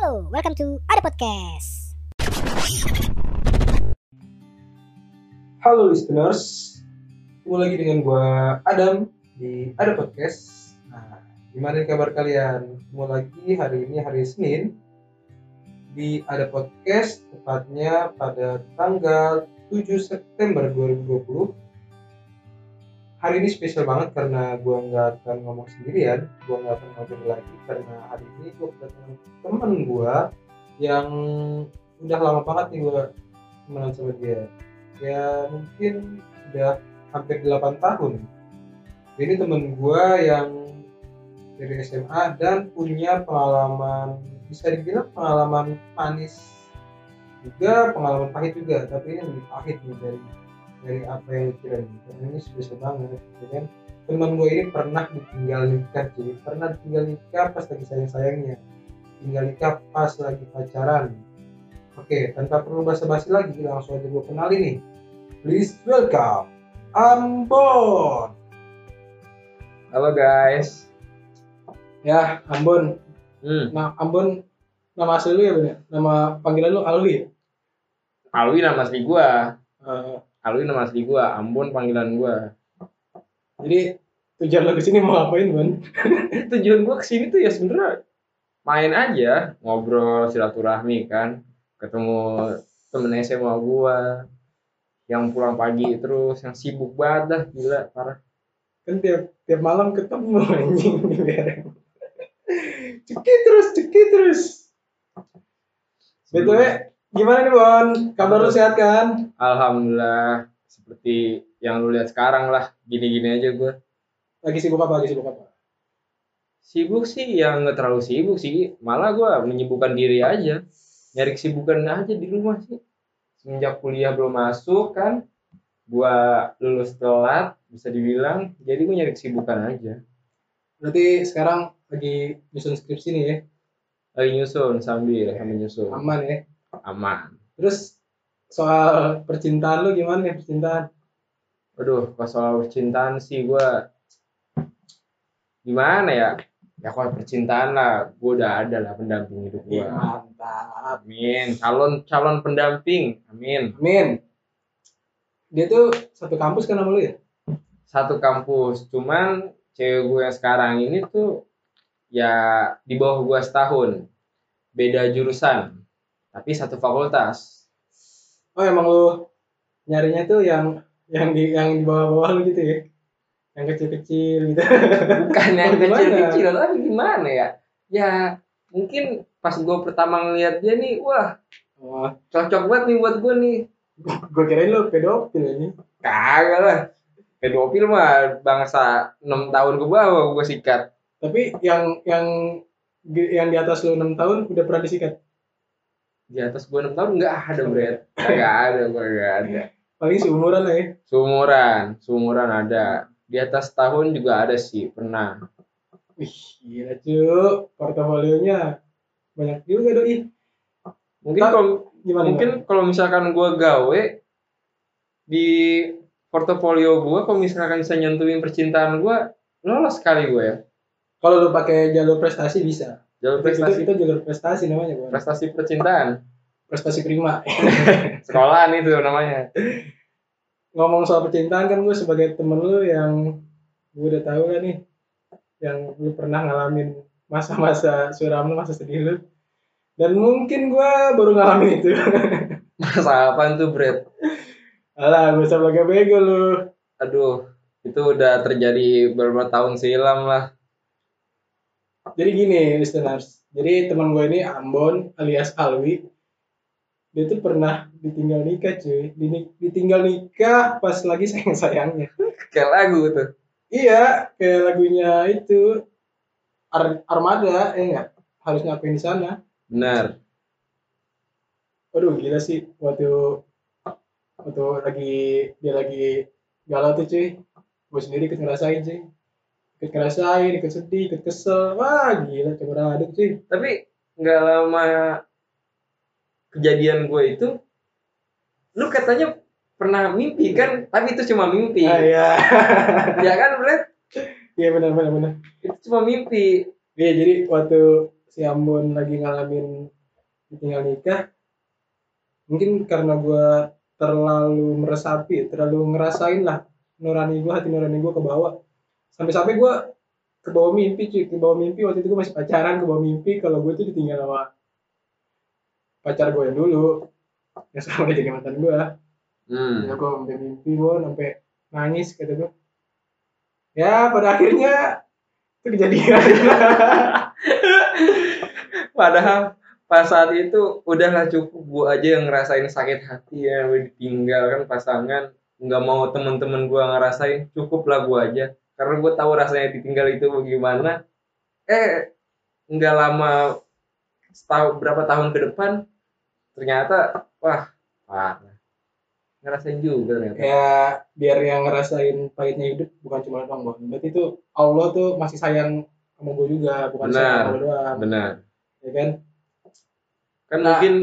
Halo, welcome to Ada Podcast. Halo listeners, ketemu lagi dengan gua Adam di Ada Podcast. Nah, gimana kabar kalian? Ketemu lagi hari ini hari Senin di Ada Podcast, tepatnya pada tanggal 7 September 2020. Hari ini spesial banget karena gua nggak akan ngomong sendirian, gua nggak akan ngobrol lagi karena hari ini gua kedatangan teman gua yang udah lama banget nih gua temenan sama dia. Ya mungkin udah hampir 8 tahun. Ini temen gue yang dari SMA dan punya pengalaman bisa dibilang pengalaman manis juga pengalaman pahit juga tapi ini lebih pahit nih dari dari apa yang kira nih karena ini spesial banget ya kan teman gue ini pernah ditinggal nikah jadi pernah ditinggal nikah pas lagi sayang sayangnya tinggal nikah pas lagi pacaran Oke, tanpa perlu basa-basi lagi, langsung aja gue kenalin nih. Please welcome Ambon. Halo guys. Ya, Ambon. Hmm. Nah, Ambon nama asli lu ya bener? Nama panggilan lu Alwi ya? Alwi nama asli gua. Eh, Alwi nama asli gua. Ambon panggilan gua. jadi tujuan lu ke sini mau ngapain, Bon? Tujuan gua ke sini tuh ya sebenernya main aja, ngobrol silaturahmi kan, ketemu temen SMA gua yang pulang pagi terus, yang sibuk banget dah, gila parah. Kan tiap tiap malam ketemu anjing di bereng. Cekit terus, cekit terus. BTW, gimana nih, Bon? Kabar lu sehat kan? Alhamdulillah seperti yang lu lihat sekarang lah, gini-gini aja gua. Lagi sibuk apa? Lagi sibuk apa? Sibuk sih yang nggak terlalu sibuk sih, malah gua menyibukkan diri aja. Nyari kesibukan aja di rumah sih. Semenjak kuliah belum masuk kan, gua lulus telat bisa dibilang, jadi gua nyari kesibukan aja. Berarti sekarang lagi nyusun skripsi nih ya? Lagi nyusun sambil sambil nyusun, Aman ya? Aman. Terus soal percintaan lu gimana nih percintaan? Aduh, kalau soal percintaan sih gua gimana ya? Ya kalau percintaan lah, gua udah ada lah pendamping hidup gua. mantap. Amin. Calon calon pendamping. Amin. Amin. Dia tuh satu kampus kan sama lu ya? satu kampus cuman cewek gue yang sekarang ini tuh ya di bawah gue setahun beda jurusan tapi satu fakultas Oh emang lu nyarinya tuh yang yang di yang di bawah-bawah lu gitu ya? Yang kecil-kecil gitu. bukan yang Gimana? kecil-kecil tapi gimana ya ya mungkin pas gue pertama ngeliat dia nih wah Wah, cocok banget nih buat gue nih gue kirain lu pedofil ini. kagak lah pedofil mah bangsa 6 tahun ke bawah gue sikat Tapi yang yang yang di atas lu 6 tahun udah pernah disikat. Di atas gue 6 tahun nggak ada Bret kagak ada gue nggak ada Paling seumuran lah ya. Seumuran, seumuran ada. Di atas tahun juga ada sih, pernah. Wih, gila cu. Portofolionya banyak juga doi. Mungkin kalau Gimana? mungkin kalau misalkan gua gawe di portofolio gua kalau misalkan bisa nyentuhin percintaan gua lolos kali gua ya. Kalau lu pakai jalur prestasi bisa. Jalur Prestasi prestasi itu jalur prestasi namanya, Bang. prestasi percintaan. Prestasi prima. Sekolahan itu namanya. Ngomong soal percintaan kan gue sebagai temen lu yang gue udah tahu kan nih yang lu pernah ngalamin masa-masa suram lu, masa sedih lu. Dan mungkin gue baru ngalamin itu. Masa apaan tuh, Bret? Alah, gue belaga bego lu. Aduh, itu udah terjadi beberapa tahun silam lah. Jadi gini, listeners. Jadi teman gue ini Ambon alias Alwi. Dia tuh pernah ditinggal nikah cuy. Ditinggal nikah pas lagi sayang-sayangnya. Kayak lagu tuh. Iya, kayak lagunya itu Ar- Armada, eh enggak? Harus ngapain di sana. Benar. Waduh, gila sih waktu waktu lagi dia lagi galau tuh cuy. Gue sendiri ikut ngerasain cuy. Ikut ngerasain, ikut sedih, ikut kesel. Wah, gila campur aduk cuy. tapi nggak lama kejadian gue itu lu katanya pernah mimpi kan tapi itu cuma mimpi Ah, iya. ya kan Brad Iya benar benar benar. itu cuma mimpi Iya, jadi waktu si Ambon lagi ngalamin ditinggal nikah mungkin karena gue terlalu meresapi terlalu ngerasain lah nurani gue hati nurani gue ke bawah sampai-sampai gue ke bawah mimpi cuy. Ke bawah mimpi waktu itu gue masih pacaran ke bawah mimpi. Kalau gue tuh ditinggal sama pacar gue yang dulu. Yang sekarang udah jadi mantan gue Hmm. ya gue sampai mimpi gue sampai nangis kata gue ya pada akhirnya itu kejadian. Padahal pas saat itu udahlah cukup. Gua aja yang ngerasain sakit hati ya. Ditinggalkan pasangan. Nggak mau temen-temen gua ngerasain. Cukup lah gua aja karena gua tahu rasanya ditinggal itu bagaimana eh nggak lama setahun berapa tahun ke depan ternyata wah parah. Ngerasain juga ternyata. Ya biar yang ngerasain pahitnya hidup bukan cuma doang Bang. berarti itu Allah tuh masih sayang sama gue juga bukan sayang Benar. sama lo doang. benar. Ya kan? Kan Nah. mungkin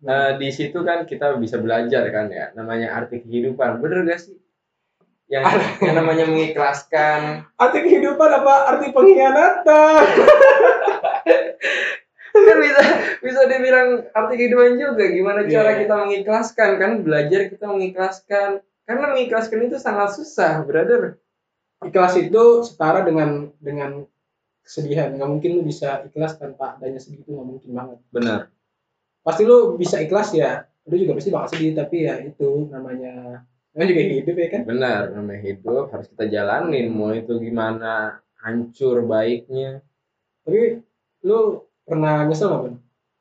eh, di situ kan kita bisa belajar kan ya namanya arti kehidupan. Bener gak sih yang yang namanya mengikhlaskan. Arti kehidupan apa? Arti pengkhianatan. Kan bisa bisa dibilang arti kehidupan juga. Gimana cara Iya. kita mengikhlaskan? Kan belajar kita mengikhlaskan. Karena mengikhlaskan itu sangat susah brother. Ikhlas itu setara dengan dengan kesedihan. Nggak mungkin lu bisa ikhlas tanpa adanya sedih itu nggak mungkin banget. Benar. Pasti lu bisa ikhlas ya. Lu juga pasti bakal sedih tapi ya itu namanya namanya juga hidup ya kan? Benar namanya hidup harus kita jalanin mau itu gimana hancur baiknya. Tapi lu pernah nyesel nggak Bun?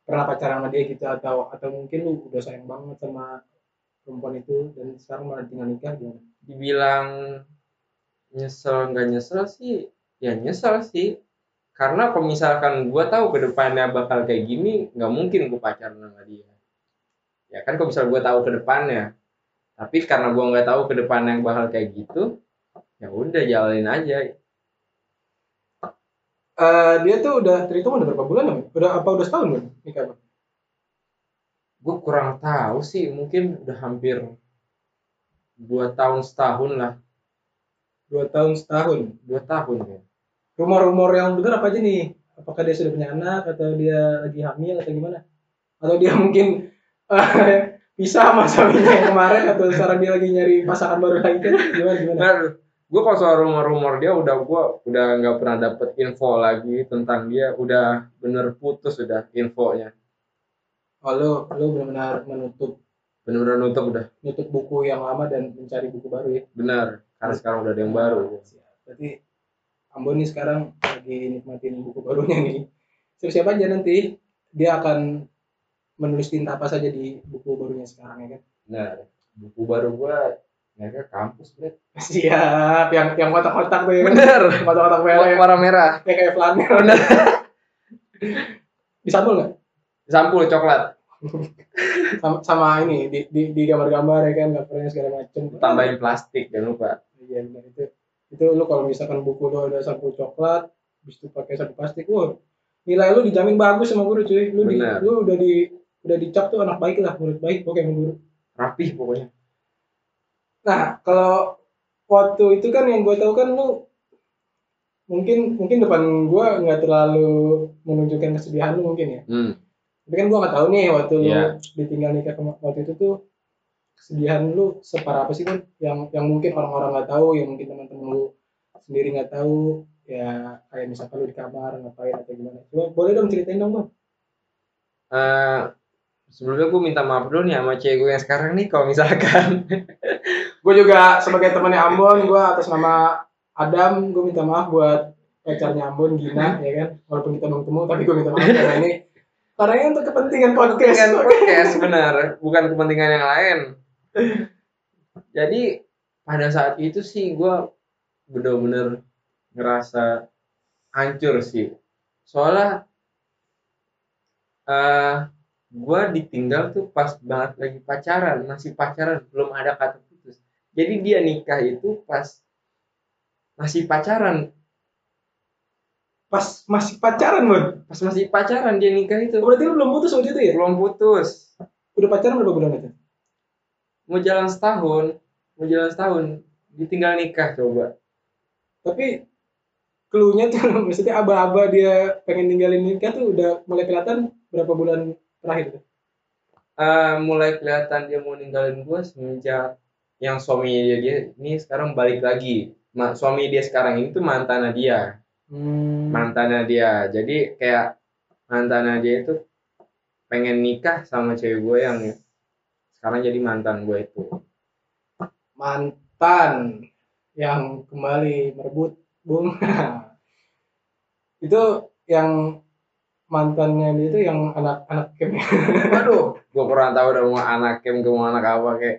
pernah pacaran sama dia gitu atau atau mungkin lu udah sayang banget sama perempuan itu dan sekarang malah tinggal nikah gimana? Dibilang nyesel nggak nyesel sih ya nyesel sih. Karena kalau misalkan gue tahu ke depannya bakal kayak gini nggak mungkin gue pacaran sama dia. Ya kan kalau misal gue tahu ke depannya tapi karena gue nggak tahu ke depannya yang bakal kayak gitu ya udah jalanin aja. Eh, dia tuh udah terhitung udah berapa bulan ya Bun? udah apa udah setahun Bun, nikah gue kurang tahu sih mungkin udah hampir dua tahun setahun lah. Dua tahun setahun? Dua tahun ya. Rumor-rumor yang dengar apa aja nih? Apakah dia sudah punya anak atau dia lagi hamil atau gimana? Atau dia mungkin eh, pisah sama suaminya yang kemarin atau sekarang dia lagi nyari pasangan baru lagi kan? Gimana gimana? Nah, gue kalau soal rumor-rumor dia udah gue udah nggak pernah dapet info lagi tentang dia, udah bener putus udah infonya, oh lu lu benar-benar menutup bener-bener nutup udah, nutup buku yang lama dan mencari buku baru ya? Benar. Karena sekarang udah ada yang baru. Berarti Ambon nih sekarang lagi nikmatin buku barunya nih. Siap-siap aja nanti. Dia akan menulis tinta apa saja di buku barunya sekarang ya kan? Nah, buku baru gue mereka kampus, Bret. siap yang yang kotak-kotak tuh ya kan? Bener. kotak-kotak merah yang Warna merah. kayak kayak flanel. Disambul nggak? Sampul coklat, sama, sama ini di di, di gambar-gambar ya kan? Gambarnya segala macem. Tambahin plastik jangan lupa. iya benar. Itu itu lu kalau misalkan buku lu ada sampul coklat habis itu pakai sampul plastik wah nilai lu dijamin bagus sama guru cuy. Lu di, lu udah di udah dicap tuh anak baik lah murid baik oke guru Rapih pokoknya. nah kalau waktu itu kan yang gue tahu kan lu mungkin mungkin depan gue nggak terlalu menunjukkan kesedihan lu mungkin ya Hmm. tapi kan gue nggak tahu nih waktu lu Iya. ditinggal nikah waktu itu tuh kesedihan lu separah apa sih kan yang yang mungkin orang-orang nggak tahu yang mungkin teman-teman lu sendiri nggak tahu ya kayak misalkan lu di kamar ngapain atau gimana coba boleh dong ceritain dong bang Eh, sebelumnya gue minta maaf dulu nih sama cewek gue yang sekarang nih kalau misalkan. Gue juga sebagai temannya Ambon gue atas nama Adam gue minta maaf buat pacarnya Ambon Gina ya kan? Walaupun kita belum ketemu tapi gue minta maaf karena ini karena ini untuk kepentingan podcast kepentingan podcast. benar bukan kepentingan yang lain. Jadi pada saat itu sih gue bener-bener ngerasa hancur sih. Soalnya eh gue ditinggal tuh pas banget lagi pacaran masih pacaran belum ada kata putus. Jadi dia nikah itu pas masih pacaran. Pas masih pacaran Bon pas masih pacaran dia nikah itu. Berarti lu belum putus waktu itu ya? Belum putus. Udah pacaran berapa bulan itu? Mau jalan setahun mau jalan setahun ditinggal nikah coba. Tapi clue-nya tuh maksudnya aba-aba dia pengen ninggalin nikah tuh udah mulai kelihatan berapa bulan terakhir? Eh, mulai kelihatan dia mau ninggalin gue semenjak yang suaminya dia, dia ini sekarang balik lagi. Ma, suami dia sekarang ini tuh mantannya dia, Hmm. mantannya dia. Jadi kayak mantannya dia itu pengen nikah sama cewek gue yang sekarang jadi mantan gue itu. mantan yang kembali merebut bunga itu yang mantannya dia itu yang anak-anak camp Waduh, gue kurang tahu udah mau anak kem ke mau anak apa kayak.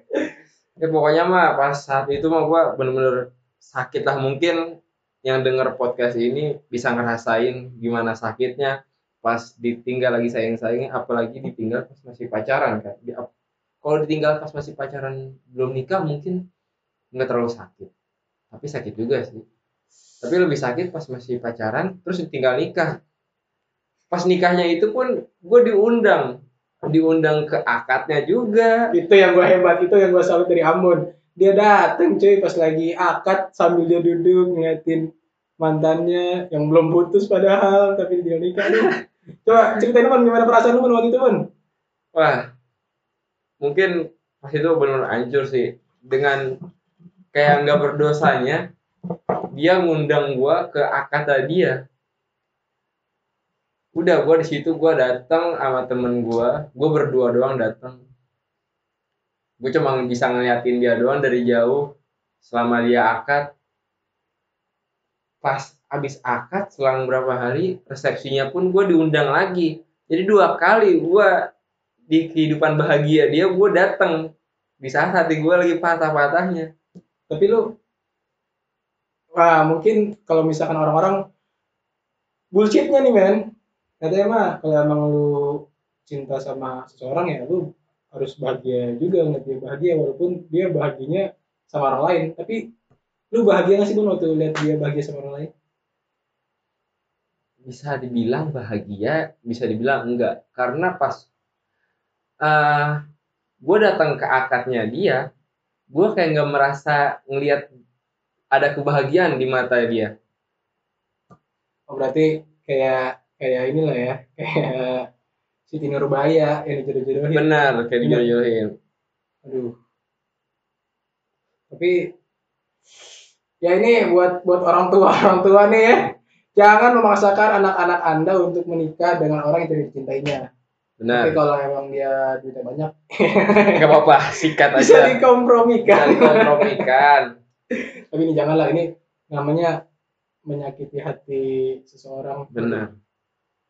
Ya pokoknya mah pas saat itu mah gue bener-bener sakit lah mungkin yang denger podcast ini bisa ngerasain gimana sakitnya pas ditinggal lagi sayang-sayangnya apalagi ditinggal pas masih pacaran kan. Di- kalau ditinggal pas masih pacaran belum nikah mungkin nggak terlalu sakit. Tapi sakit juga sih. Tapi lebih sakit pas masih pacaran terus ditinggal nikah. Pas nikahnya itu pun gue diundang. Diundang ke akadnya juga. Itu yang gue hebat itu yang gue salut dari Ambon. Dia dateng cuy pas lagi akad sambil dia duduk ngeliatin mantannya yang belum putus padahal tapi dia nikah coba ceritain man gimana perasaan lu Man, waktu itu man wah mungkin pas itu benar hancur sih. Dengan kayak nggak berdosanya dia ngundang gua ke akad dia udah gua di situ gua datang sama temen gua. Gua berdua doang datang. Gue cuma bisa ngeliatin dia doang dari jauh selama dia akad. Pas abis akad selang berapa hari resepsinya pun gue diundang lagi. Jadi dua kali gue di kehidupan bahagia dia gue datang. Di saat hati gue lagi patah-patahnya. Tapi lu wah mungkin kalau misalkan orang-orang bullshitnya nih men katanya mah kalau emang lu cinta sama seseorang ya lu harus bahagia juga ngeliat dia bahagia walaupun dia bahagianya sama orang lain. Tapi lu bahagia gak sih Bun waktu lihat dia bahagia sama orang lain? Bisa dibilang bahagia bisa dibilang enggak. Karena pas uh, gue datang ke akadnya dia gue kayak nggak merasa ngelihat ada kebahagiaan di mata dia. Oh berarti kayak kayak inilah ya kayak Siti Nurbaya yang dijodoh-jodohin benar kayak dijodohin Aduh. Tapi ya ini buat buat orang tua orang tua nih ya. Jangan memaksakan anak-anak Anda untuk menikah dengan orang yang tidak dicintainya. Tapi benar kalau emang dia duitnya banyak, nggak apa-apa sikat bisa aja dikompromikan. bisa dikompromikan Tapi ini janganlah ini namanya menyakiti hati seseorang. benar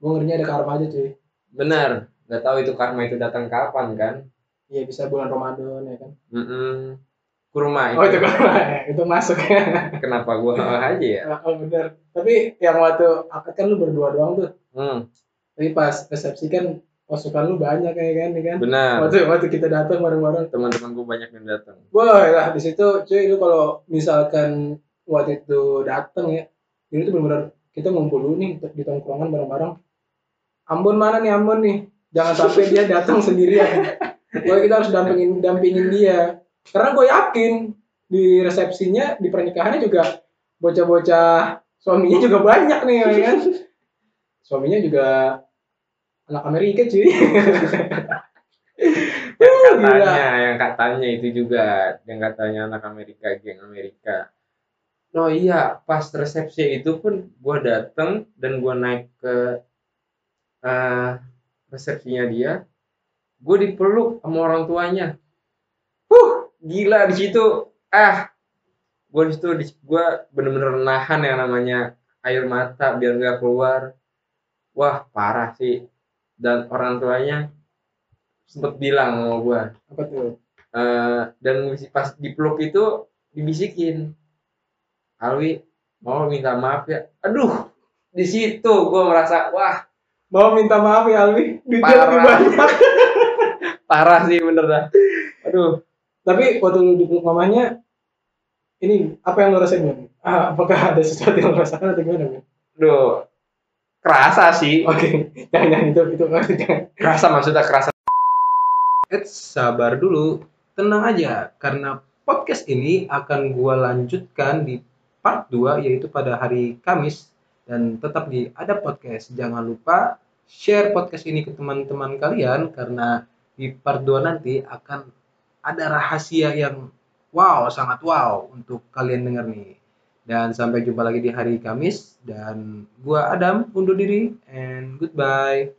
Gue ngerinya ada karma aja cuy. benar nggak tahu itu karma itu datang kapan kan Iya bisa bulan Ramadan ya kan. Mm-mm. kurma Oh itu itu karma ya, itu masuk ya. kenapa gua aja ya Oh bener. Tapi yang waktu akad kan lu berdua doang tuh. hmm, Tapi pas resepsi kan pasukan lu banyak ya kan, ya kan? benar Waktu waktu kita datang bareng-bareng. teman-teman gua banyak yang datang Wah, lah di situ cuy lu kalau misalkan waktu itu datang ya, ini tuh benar-benar kita ngumpul dulu nih di tongkrongan bareng-bareng. Ambon mana nih Ambon nih? Jangan sampai dia datang sendirian. Gue kita harus dampingin dampingin dia. Karena gue yakin di resepsinya di pernikahannya juga bocah-bocah suaminya juga banyak nih ya kan. Suaminya juga anak Amerika cuy. yang katanya gila. yang katanya itu juga yang katanya anak Amerika geng Amerika oh iya pas resepsi itu pun gua datang dan gua naik ke eh, resepsinya dia gue dipeluk sama orang tuanya. Huh gila di situ. Ah gue di situ gue bener-bener nahan yang namanya air mata biar nggak keluar. Wah parah sih. Dan orang tuanya sempet bilang sama gue Apa tuh? Eh, dan pas dipeluk itu dibisikin. Alwi mau minta maaf ya? Aduh di situ gue merasa wah Mau minta maaf ya Alwi, duitnya lebih banyak. parah sih bener dah. Aduh. Tapi waktu lu dipeluk mamanya, ini apa yang lu rasain Bang? Ah, apakah ada sesuatu yang lu rasakan atau gimana Bang? aduh. Kerasa sih. Oke, jangan jangan itu itu jangan. kerasa maksudnya kerasa. Eits, sabar dulu, tenang aja, karena podcast ini akan gua lanjutkan di part 2 yaitu pada hari Kamis dan tetap di ada podcast. Jangan lupa share podcast ini ke teman-teman kalian karena di part 2 nanti akan ada rahasia yang wow, sangat wow untuk kalian dengar nih. Dan sampai jumpa lagi di hari Kamis dan gua Adam undur diri and goodbye.